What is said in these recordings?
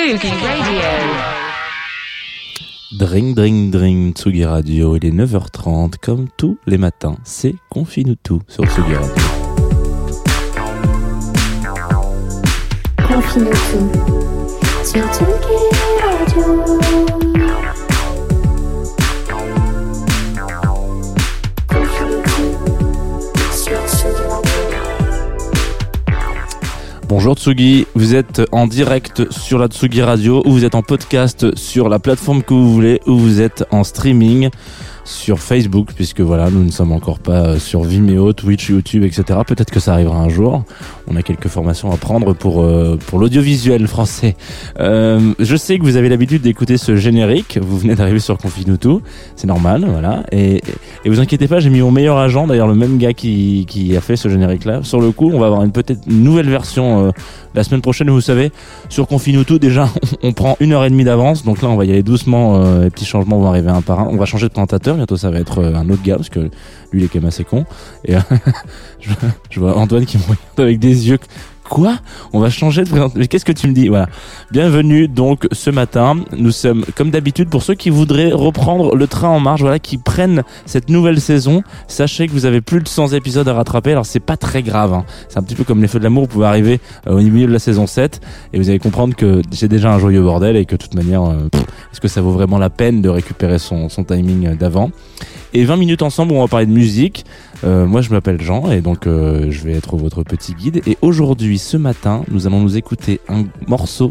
Sugi Radio. Dring, dring, dring, Tsugi Radio. Il est 9h30, comme tous les matins. C'est Confine tout sur Tsugi Radio. Confine tout sur Tsugi Bonjour Tsugi, vous êtes en direct sur la Tsugi Radio ou vous êtes en podcast sur la plateforme que vous voulez ou vous êtes en streaming sur Facebook puisque voilà nous ne sommes encore pas euh, sur Vimeo, Twitch, YouTube etc. Peut-être que ça arrivera un jour. On a quelques formations à prendre pour euh, l'audiovisuel français. Euh, je sais que vous avez l'habitude d'écouter ce générique. Vous venez d'arriver sur Confinutu, c'est normal, voilà. Et, vous inquiétez pas, j'ai mis mon meilleur agent, d'ailleurs le même gars qui a fait ce générique là. Sur le coup, on va avoir une peut-être nouvelle version la semaine prochaine. Vous savez, sur Confinutu déjà, on, prend une heure et demie d'avance. Donc là, on va y aller doucement. les petits changements vont arriver un par un. On va changer de présentateur. Bientôt, ça va être euh, un autre gars parce que lui, il est quand même assez con. Et je, vois Antoine qui me regarde avec des yeux. Quoi? On va changer de présentateur. Mais qu'est-ce que tu me dis? Voilà. Bienvenue donc ce matin. Nous sommes comme d'habitude pour ceux qui voudraient reprendre le train en marche, voilà, qui prennent cette nouvelle saison. Sachez que vous avez plus de 100 épisodes à rattraper. Alors c'est pas très grave. hein. C'est un petit peu comme les feux de l'amour. Vous pouvez arriver euh, au milieu de la saison 7 et vous allez comprendre que c'est déjà un joyeux bordel et que de toute manière, euh, est-ce que ça vaut vraiment la peine de récupérer son, timing d'avant? Et 20 minutes ensemble, on va parler de musique. Euh, moi, je m'appelle Jean et donc euh, je vais être votre petit guide. Et aujourd'hui, ce matin, nous allons nous écouter un morceau,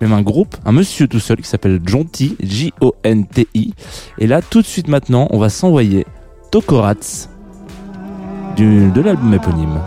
même un groupe, un monsieur tout seul qui s'appelle Jonty, J-O-N-T-I. Et là, tout de suite maintenant, on va s'envoyer Tokorats de l'album éponyme.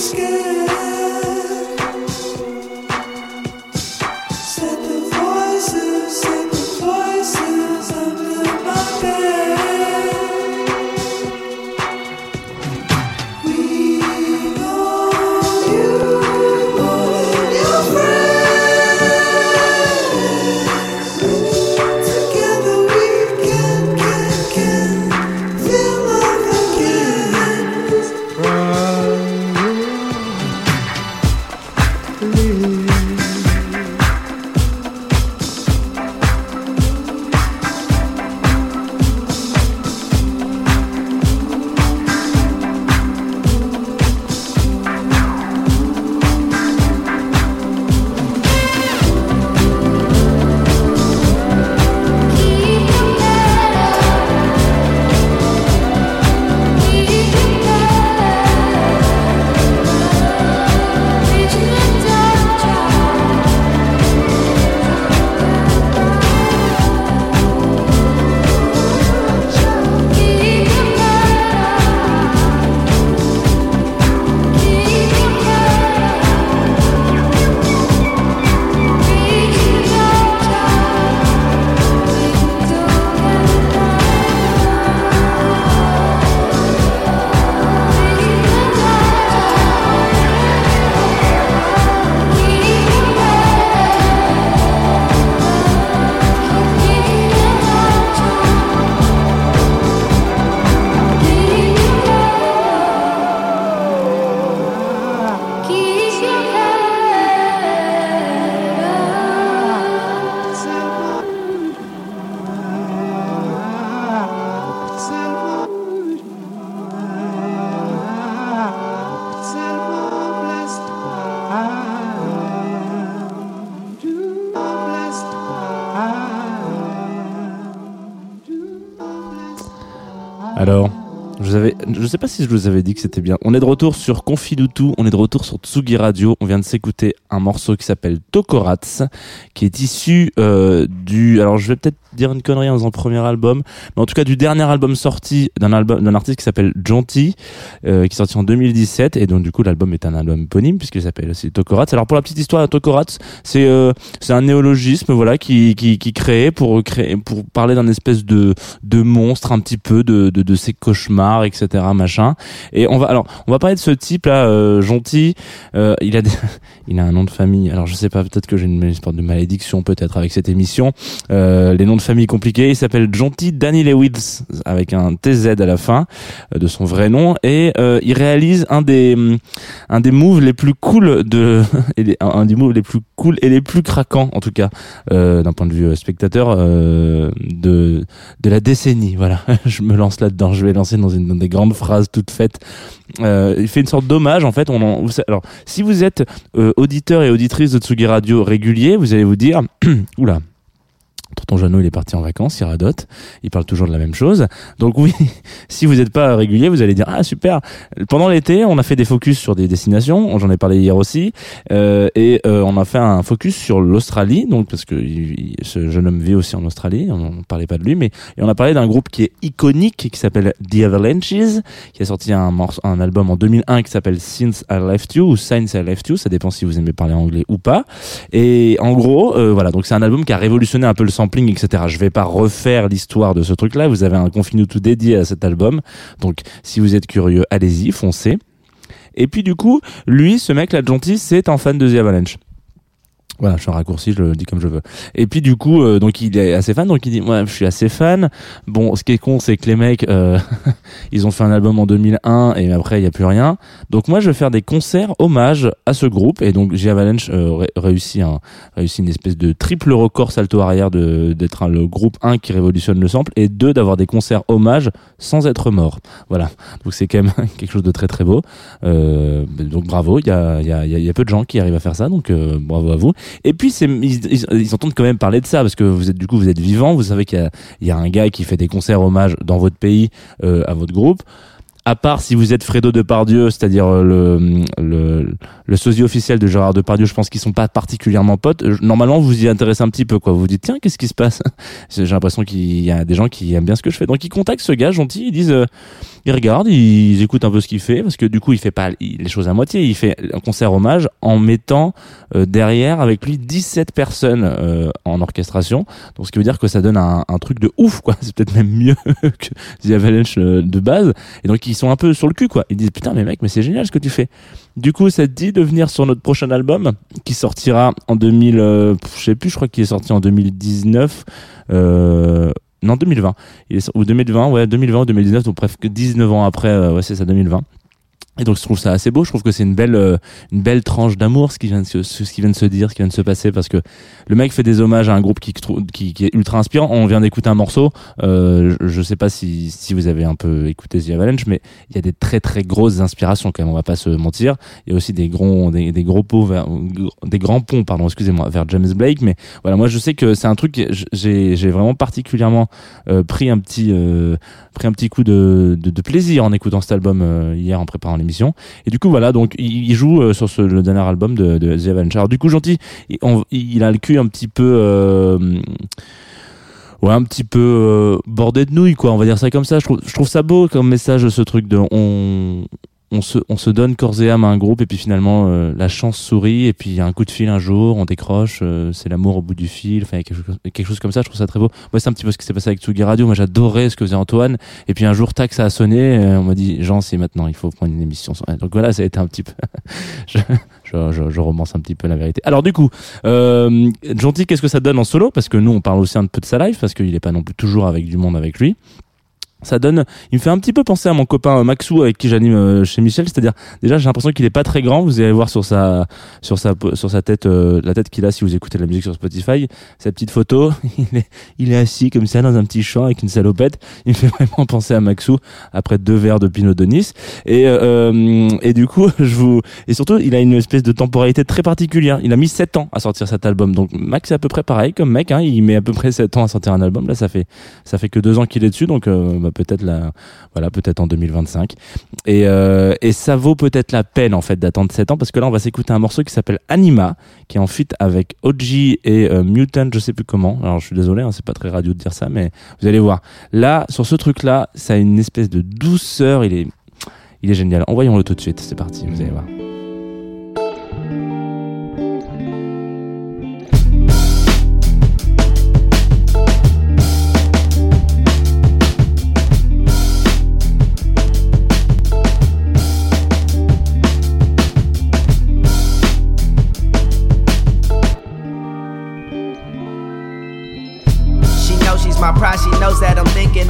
Alors, sais pas si je vous avais dit que c'était bien. On est de retour sur Confidutu, on est de retour sur Tsugi Radio. On vient de s'écouter un morceau qui s'appelle Tokorats, qui est issu euh, du. Alors, je vais peut-être dire une connerie en faisant premier album, mais en tout cas du dernier album sorti d'un album d'un artiste qui s'appelle Jonty, euh, qui est sorti en 2017, et donc du coup l'album est un album éponyme puisqu'il s'appelle aussi Tokorats. Alors pour la petite histoire, Tokorats, c'est euh, c'est un néologisme voilà qui qui créé pour créer pour parler d'un espèce de de monstre un petit peu de, de ses cauchemars etc machin. Et on va alors on va parler de ce type là, euh, Jonty. Euh, il a des- il a un nom de famille. Alors je sais pas, peut-être que j'ai une espèce de malédiction peut-être avec cette émission. Euh, les noms de famille compliqués. Il s'appelle Jonty Danny Lewis avec un TZ à la fin euh, de son vrai nom et euh, il réalise un des hum, un des moves les plus cool de un, des moves les plus cool et les plus craquants en tout cas euh, d'un point de vue spectateur de de la décennie. Voilà, je me lance là-dedans. Je vais lancer dans une des grandes phrases toutes faites. Euh, il fait une sorte d'hommage en fait. On en, alors si vous êtes euh, auditeur et auditrice de Tsugi Radio régulier, vous allez vous dire oula. Tonton Jeannot, il est parti en vacances, il radote, il parle toujours de la même chose. Donc oui, si vous n'êtes pas régulier, vous allez dire ah super. Pendant l'été, on a fait des focus sur des destinations, j'en ai parlé hier aussi, euh, et euh, on a fait un focus sur l'Australie, donc parce que ce jeune homme vit aussi en Australie, on ne parlait pas de lui, mais on a parlé d'un groupe qui est iconique, qui s'appelle The Avalanches, qui a sorti un morceau, un album en 2001 qui s'appelle Since I Left You ou Since I Left You, ça dépend si vous aimez parler anglais ou pas. Et en gros, euh, voilà, donc c'est un album qui a révolutionné un peu le sampling, etc. Je vais pas refaire l'histoire de ce truc-là. Vous avez un Confine tout dédié à cet album. Donc, si vous êtes curieux, allez-y, foncez. Et puis du coup, lui, ce mec là, gentil, c'est un fan de The Avalanche. Voilà, je suis un raccourci, je le dis comme je veux. Et puis du coup, euh, donc il est assez fan, donc il dit, moi, je suis assez fan. Bon, ce qui est con, c'est que les mecs, euh, ils ont fait un album en 2001 et après il y a plus rien. Donc moi, je vais faire des concerts hommage à ce groupe et donc J Avalanche euh, ré- réussit un réussit une espèce de triple record salto arrière de d'être le groupe 1 qui révolutionne le sample et 2 d'avoir des concerts hommage sans être mort. Voilà. Donc c'est quand même quelque chose de très très beau. Euh, donc bravo, il y a y a y y a peu de gens qui arrivent à faire ça donc euh, bravo à vous. Et puis ils, ils, entendent quand même parler de ça parce que vous êtes du coup vous êtes vivant, vous savez qu'il y a il y a un gars qui fait des concerts hommage dans votre pays euh, à votre groupe. À part si vous êtes Fredo Depardieu, c'est-à-dire euh, le, le, le sosie officiel de Gérard Depardieu, je pense qu'ils sont pas particulièrement potes. Euh, Normalement, vous vous y intéressez un petit peu, quoi. Vous vous dites, tiens, qu'est-ce qui se passe? J'ai l'impression qu'il y a des gens qui aiment bien ce que je fais. Donc, ils contactent ce gars gentil, ils disent, euh, ils regardent, ils écoutent un peu ce qu'il fait, parce que du coup, il fait pas les choses à moitié. Il fait un concert hommage en mettant euh, derrière avec lui 17 personnes euh, en orchestration. Donc, ce qui veut dire que ça donne un, truc de ouf, quoi. C'est peut-être même mieux que The Avalanche de base. Et donc, ils sont un peu sur le cul, quoi. Ils disent, putain, mais mec, mais c'est génial ce que tu fais. Du coup, ça te dit de venir sur notre prochain album qui sortira en 2000, euh, je sais plus, je crois qu'il est sorti en 2019. Euh, non, 2020. Il est, sor- ou 2020, ouais, 2020 ou 2019, donc presque 19 ans après, euh, ouais, c'est ça, 2020. Et donc je trouve ça assez beau, je trouve que c'est une belle euh, une belle tranche d'amour ce qui vient de se ce qui vient de se dire, ce qui vient de se passer parce que le mec fait des hommages à un groupe qui qui, qui est ultra inspirant. On vient d'écouter un morceau, euh, je, je sais pas si si vous avez un peu écouté The Avalanche mais il y a des très très grosses inspirations quand même, on va pas se mentir. Il y a aussi des gros des, gros pots vers des grands ponts pardon, excusez-moi, vers James Blake mais voilà, moi je sais que c'est un truc j'ai j'ai vraiment particulièrement euh, pris un petit euh, pris un petit coup de, de, de plaisir en écoutant cet album euh, hier en préparant l'émission. Et du coup voilà, donc il, joue euh, sur ce, le dernier album de, The. Alors du coup gentil, il a le cul un petit peu euh, ouais un petit peu euh, bordé de nouilles quoi, on va dire ça comme ça. Je trouve, je trouve ça beau comme message ce truc de on on se, on se donne corps et âme à un groupe et puis finalement euh, la chance sourit et puis il y a un coup de fil un jour, on décroche, euh, c'est l'amour au bout du fil, enfin quelque chose, quelque chose comme ça, je trouve ça très beau. Moi c'est un petit peu ce qui s'est passé avec Tsugi Radio, moi j'adorais ce que faisait Antoine et puis un jour tac ça a sonné, on m'a dit Jean c'est maintenant, il faut prendre une émission. Donc voilà ça a été un petit peu, je, je, je, romance un petit peu la vérité. Alors du coup, euh, Gentil qu'est-ce que ça donne en solo? Parce que nous on parle aussi un peu de sa life parce qu'il est pas non plus toujours avec du monde avec lui ça donne il me fait un petit peu penser à mon copain euh, Maxou avec qui j'anime euh, chez Michel. C'est-à-dire déjà j'ai l'impression qu'il est pas très grand. Vous allez voir sur sa sur sa sur sa tête euh, la tête qu'il a si vous écoutez la musique sur Spotify. Sa petite photo il est il est assis comme ça dans un petit champ avec une salopette. Il me fait vraiment penser à Maxou après deux verres de Pinot de Nice. Et euh, et du coup je vous et surtout il a une espèce de temporalité très particulière. Il a mis 7 ans à sortir cet album. Donc Max c'est à peu près pareil comme mec hein, il met à peu près 7 ans à sortir un album. Là ça fait ça fait que deux ans qu'il est dessus. Donc euh, bah, peut-être là voilà peut-être en 2025 et euh, et ça vaut peut-être la peine en fait d'attendre 7 ans parce que là on va s'écouter un morceau qui s'appelle Anima qui est en feat avec OG et euh, Mutant je sais plus comment. Alors je suis désolé hein, c'est pas très radio de dire ça mais vous allez voir. Là sur ce truc là ça a une espèce de douceur il est il est génial. Envoyons-le tout de suite c'est parti vous allez voir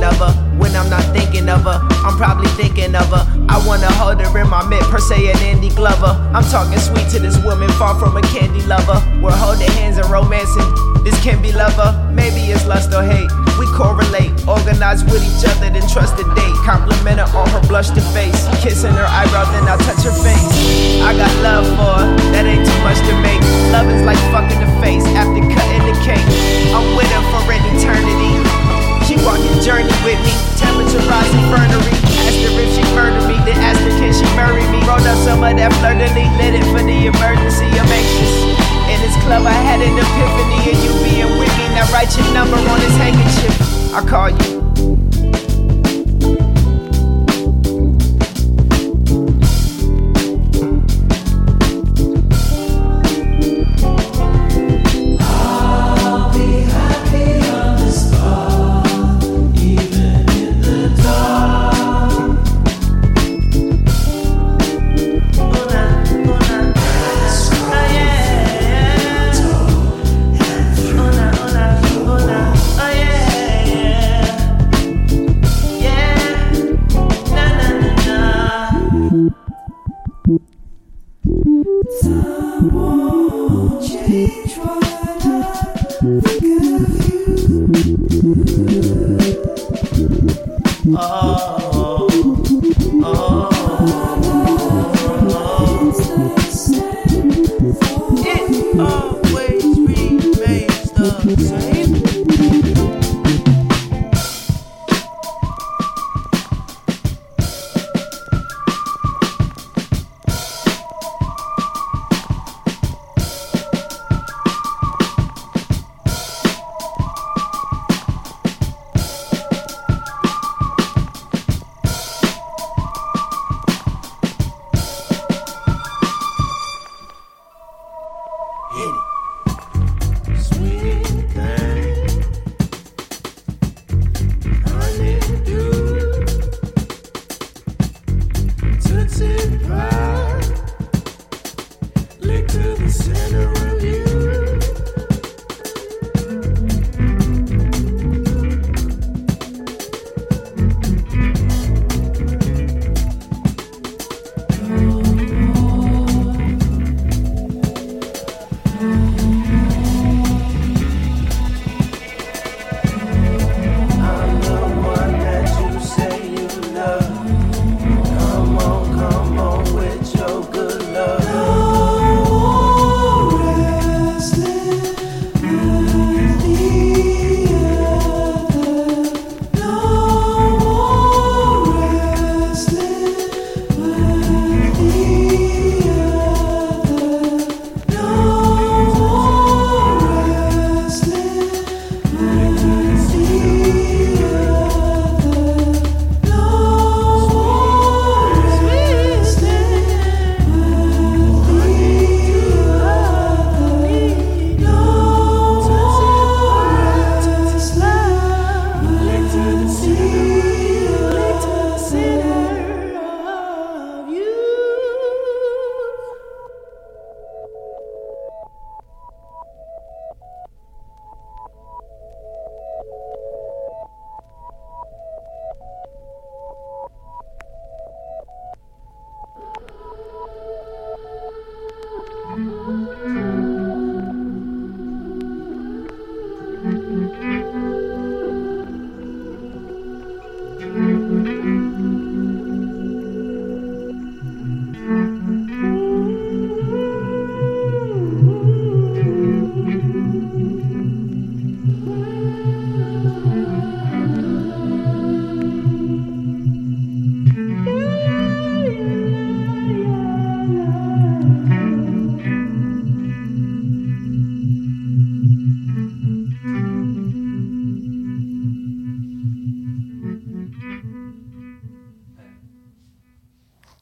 thinking of her. When I'm not thinking of her, I'm probably thinking of her. I wanna hold her in my mid per se an Andy Glover. I'm talking sweet to this woman, far from a candy lover. We're holding hands and romancing. This can be lover, maybe it's lust or hate. We correlate, organize with each other, then trust the date. Compliment her on her blush blushed face. Kissing her eyebrow, then I'll touch her face. I got love for her, that ain't too much to make. Love is like fucking the face after cutting the cake. I'm with her for an eternity. Some of that lis, lit it for the emergency. I'm anxious. In this club, I had an epiphany and you being with me. Now write your number on this handkerchief. I call you.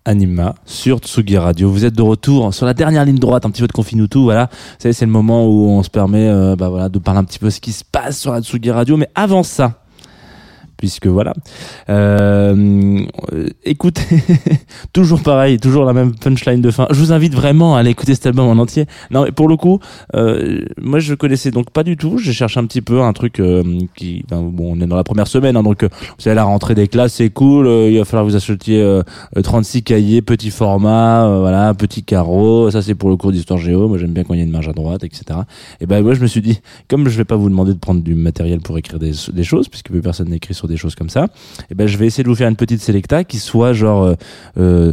Anima sur Tsugi Radio. Vous êtes de retour sur la dernière ligne droite, un petit peu de Confinutu, voilà. Vous savez, c'est le moment où on se permet euh, bah, voilà, de parler un petit peu de ce qui se passe sur la Tsugi Radio. Mais avant ça, puisque voilà. Euh, écoutez, toujours pareil, toujours la même punchline de fin. Je vous invite vraiment à aller écouter cet album en entier. Non, mais pour le coup, euh, moi je connaissais donc pas du tout. J'ai cherché un petit peu un truc euh, qui, ben, bon, on est dans la première semaine, hein, donc euh, vous savez la rentrée des classes, c'est cool. euh, il va falloir vous achetiez euh, euh, 36 cahiers, petit format, voilà, petit carreau. Ça c'est pour le cours d'histoire géo. Moi j'aime bien quand il y a une marge à droite, etc. Et ben moi je me suis dit, comme je vais pas vous demander de prendre du matériel pour écrire des, des choses, puisque plus personne n'écrit sur des choses comme ça, et ben je vais essayer de vous faire une petite sélecta qui soit genre euh, euh,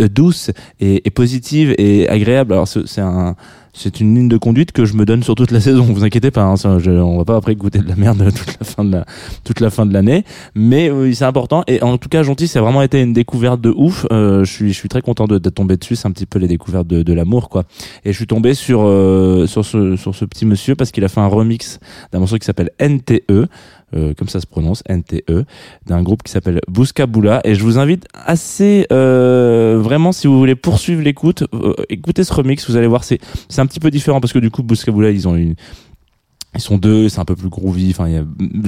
euh, douce et, positive et agréable. Alors c'est un c'est une ligne de conduite que je me donne sur toute la saison. Vous inquiétez pas, hein, ça, on va pas après goûter de la merde toute la fin de la toute la fin de l'année. Mais oui, c'est important. Et en tout cas, Gentil, ça a vraiment été une découverte de ouf. Euh, je suis je suis très content de, d'être tombé dessus. C'est un petit peu les découvertes de, de l'amour, quoi. Et je suis tombé sur euh, sur ce sur ce petit monsieur parce qu'il a fait un remix d'un morceau qui s'appelle NTE. Euh, comme ça se prononce, NTE, d'un groupe qui s'appelle Bouskaboula. Et je vous invite assez, euh, vraiment, si vous voulez poursuivre l'écoute, euh, écoutez ce remix, vous allez voir, c'est, un petit peu différent parce que du coup, Bouskaboula, ils ont une, ils sont deux, c'est un peu plus groovy. Enfin,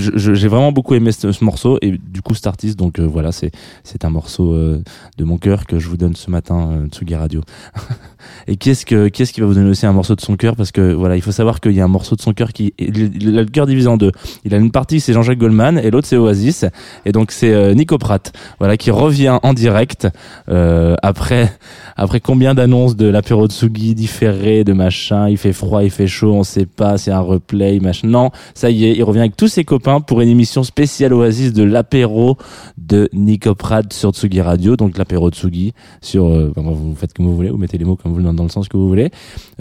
j'ai vraiment beaucoup aimé ce, ce morceau et du coup, cet artiste. Donc euh, voilà, c'est c'est un morceau euh, de mon cœur que je vous donne ce matin, euh, Tsugi Radio. et qui est-ce que qui est-ce qui va vous donner aussi un morceau de son cœur? Parce que voilà, il faut savoir qu'il y a un morceau de son cœur qui il a le cœur divisé en deux. Il a une partie c'est Jean-Jacques Goldman et l'autre c'est Oasis. Et donc c'est euh, Nico Pratt, voilà, qui revient en direct euh, après après combien d'annonces de l'apéro Tsugi différé, de machin, il fait froid, il fait chaud, on sait pas, c'est un replay, Non, ça y est, il revient avec tous ses copains pour une émission spéciale Oasis de l'apéro de Nico Pratt sur Tsugi Radio, donc l'apéro Tsugi sur, euh, vous faites comme vous voulez, vous mettez les mots comme vous dans, dans le sens que vous voulez.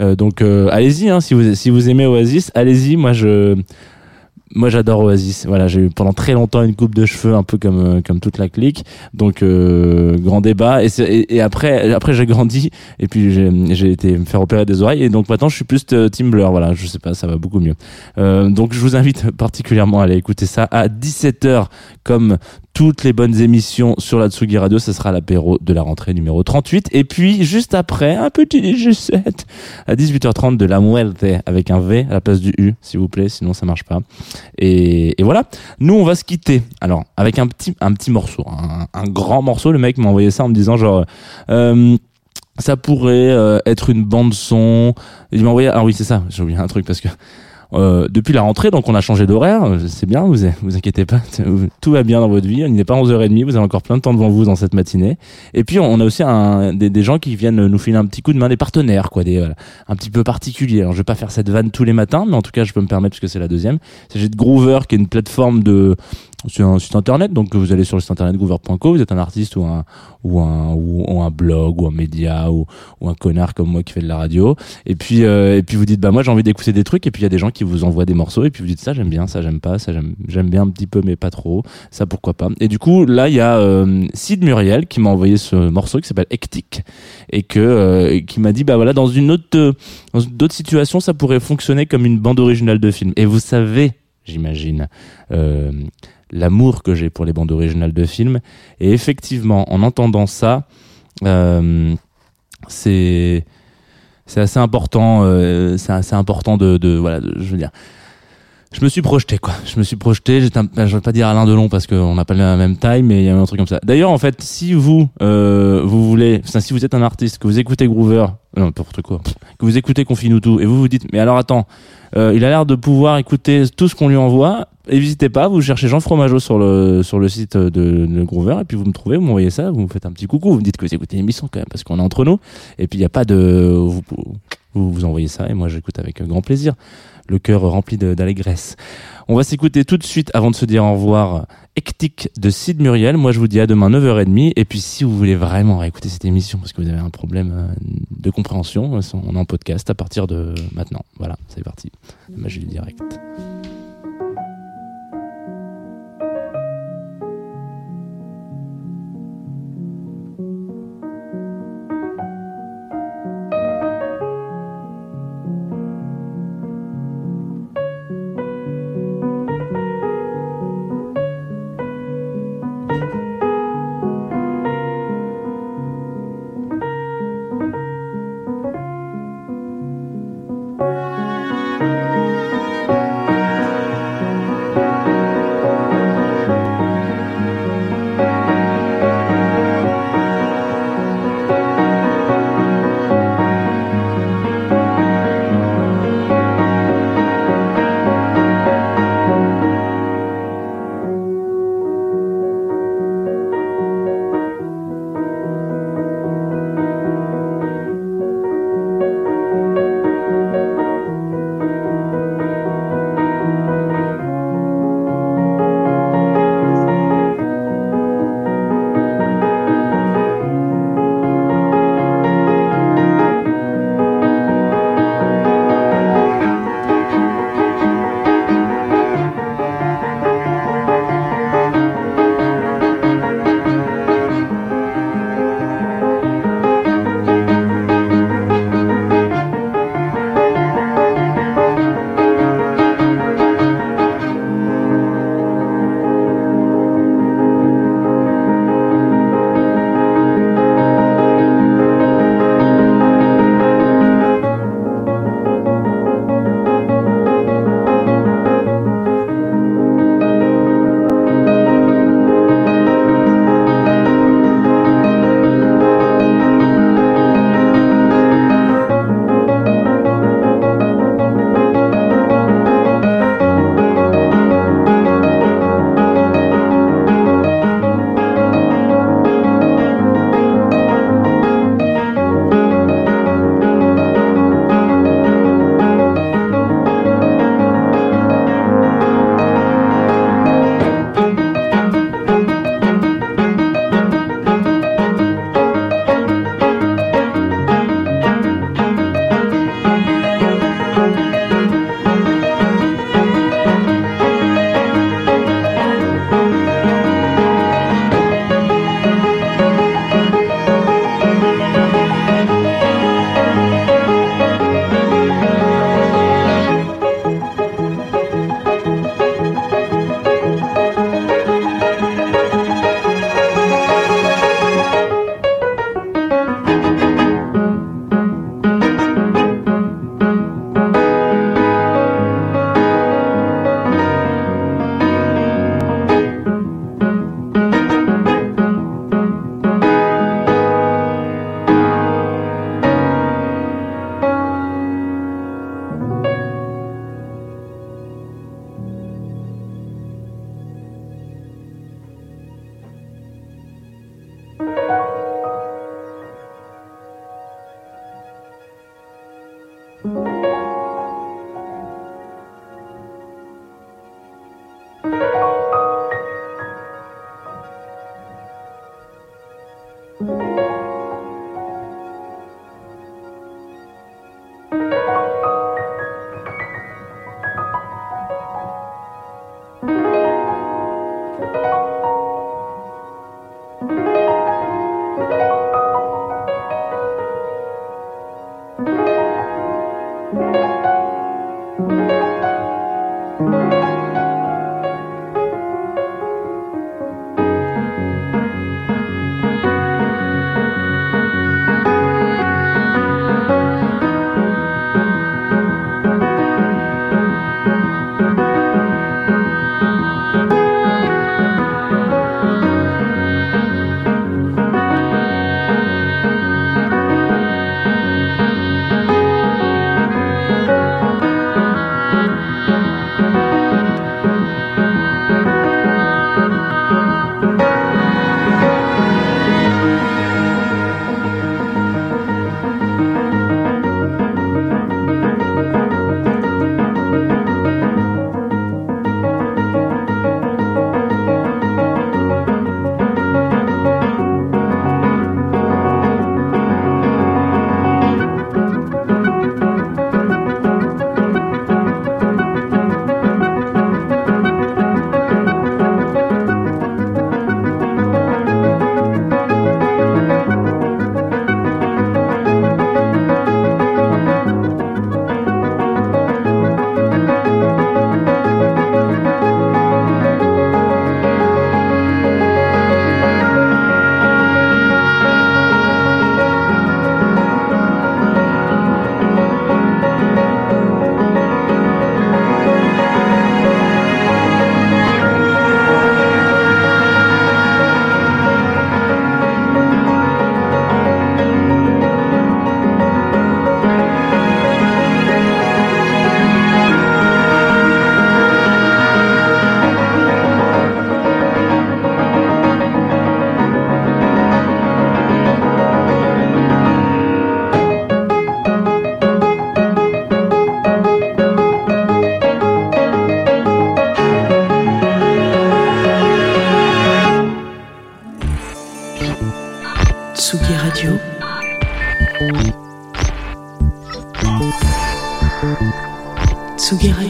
Euh, donc euh, allez-y, hein, si vous si vous aimez Oasis, allez-y. Moi je moi j'adore Oasis. Voilà, j'ai eu pendant très longtemps une coupe de cheveux un peu comme euh, comme toute la clique. Donc euh, grand débat et, et, après après j'ai grandi et puis j'ai été me faire opérer des oreilles et donc maintenant je suis plus euh, Team Blur. Voilà, je sais pas, ça va beaucoup mieux. Euh, donc je vous invite particulièrement à aller écouter ça à 17h comme toutes les bonnes émissions sur la Tsugi Radio, ce sera l'apéro de la rentrée numéro 38 et puis juste après un petit DJ7 à 18h30 de la Muerte avec un V à la place du U s'il vous plaît, sinon ça marche pas. Et, et voilà. Nous, on va se quitter. Alors, avec un petit, un petit morceau, un, un grand morceau. Le mec m'a envoyé ça en me disant genre, euh, ça pourrait euh, être une bande son. Il m'a envoyé. Ah oui, c'est ça. J'ai oublié un truc parce que. Euh, depuis la rentrée, donc on a changé d'horaire, c'est bien, vous vous inquiétez pas, tout va bien dans votre vie, il n'est pas 11h30, vous avez encore plein de temps devant vous dans cette matinée. Et puis on a aussi des, gens qui viennent nous filer un petit coup de main, des partenaires, quoi, des, voilà, un petit peu particuliers. Alors je vais pas faire cette vanne tous les matins, mais en tout cas je peux me permettre puisque c'est la deuxième. S'agit de Groover, qui est une plateforme de c'est un site internet, donc vous allez sur le site internet vous êtes un artiste ou un ou un ou, un blog ou un média ou, ou un connard comme moi qui fait de la radio, et puis euh, et puis vous dites bah moi j'ai envie d'écouter des trucs, et puis il y a des gens qui vous envoient des morceaux, et puis vous dites ça j'aime bien, ça j'aime pas, ça j'aime j'aime bien un petit peu mais pas trop, ça pourquoi pas. Et du coup là il y a euh, Sid Muriel qui m'a envoyé ce morceau qui s'appelle Hectic et que euh, qui m'a dit bah voilà dans une autre dans d'autres situations ça pourrait fonctionner comme une bande originale de film. Et vous savez j'imagine. Euh, l'amour que j'ai pour les bandes originales de films. Et effectivement, en entendant ça, euh, c'est c'est assez important. Euh, c'est assez important de, de voilà, je veux dire. Je me suis projeté quoi. Je me suis projeté. J'étais, je vais pas dire Alain Delon parce qu'on n'a pas la même taille, mais il y a un truc comme ça. D'ailleurs, en fait, si vous euh, vous voulez, si vous êtes un artiste, que vous écoutez Groover, non n'importe quoi, que vous écoutez Confinutu et vous vous dites, mais alors attends, euh, il a l'air de pouvoir écouter tout ce qu'on lui envoie. Et n'hésitez pas, vous cherchez Jean Fromageau sur le sur le site de, de Groover et puis vous me trouvez, vous m'envoyez ça, vous me faites un petit coucou, vous me dites que vous écoutez l'émission quand même parce qu'on est entre nous. Et puis il n'y a pas de vous, vous vous envoyez ça et moi j'écoute avec grand plaisir, le cœur rempli d'allégresse. On va s'écouter tout de suite avant de se dire au revoir. Hectic de Sid Muriel. Moi, je vous dis à demain 9h30. Et puis, si vous voulez vraiment réécouter cette émission parce que vous avez un problème euh, de compréhension, on est en podcast à partir de maintenant. Voilà, c'est parti. La magie du direct.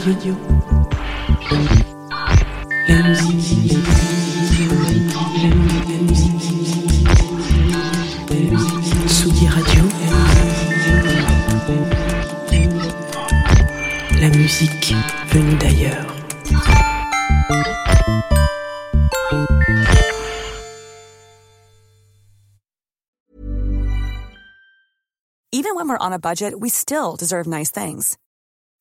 Radio. La musique. La musique. Radio. La musique venue d'ailleurs. Even when we're on a budget, we still deserve nice things.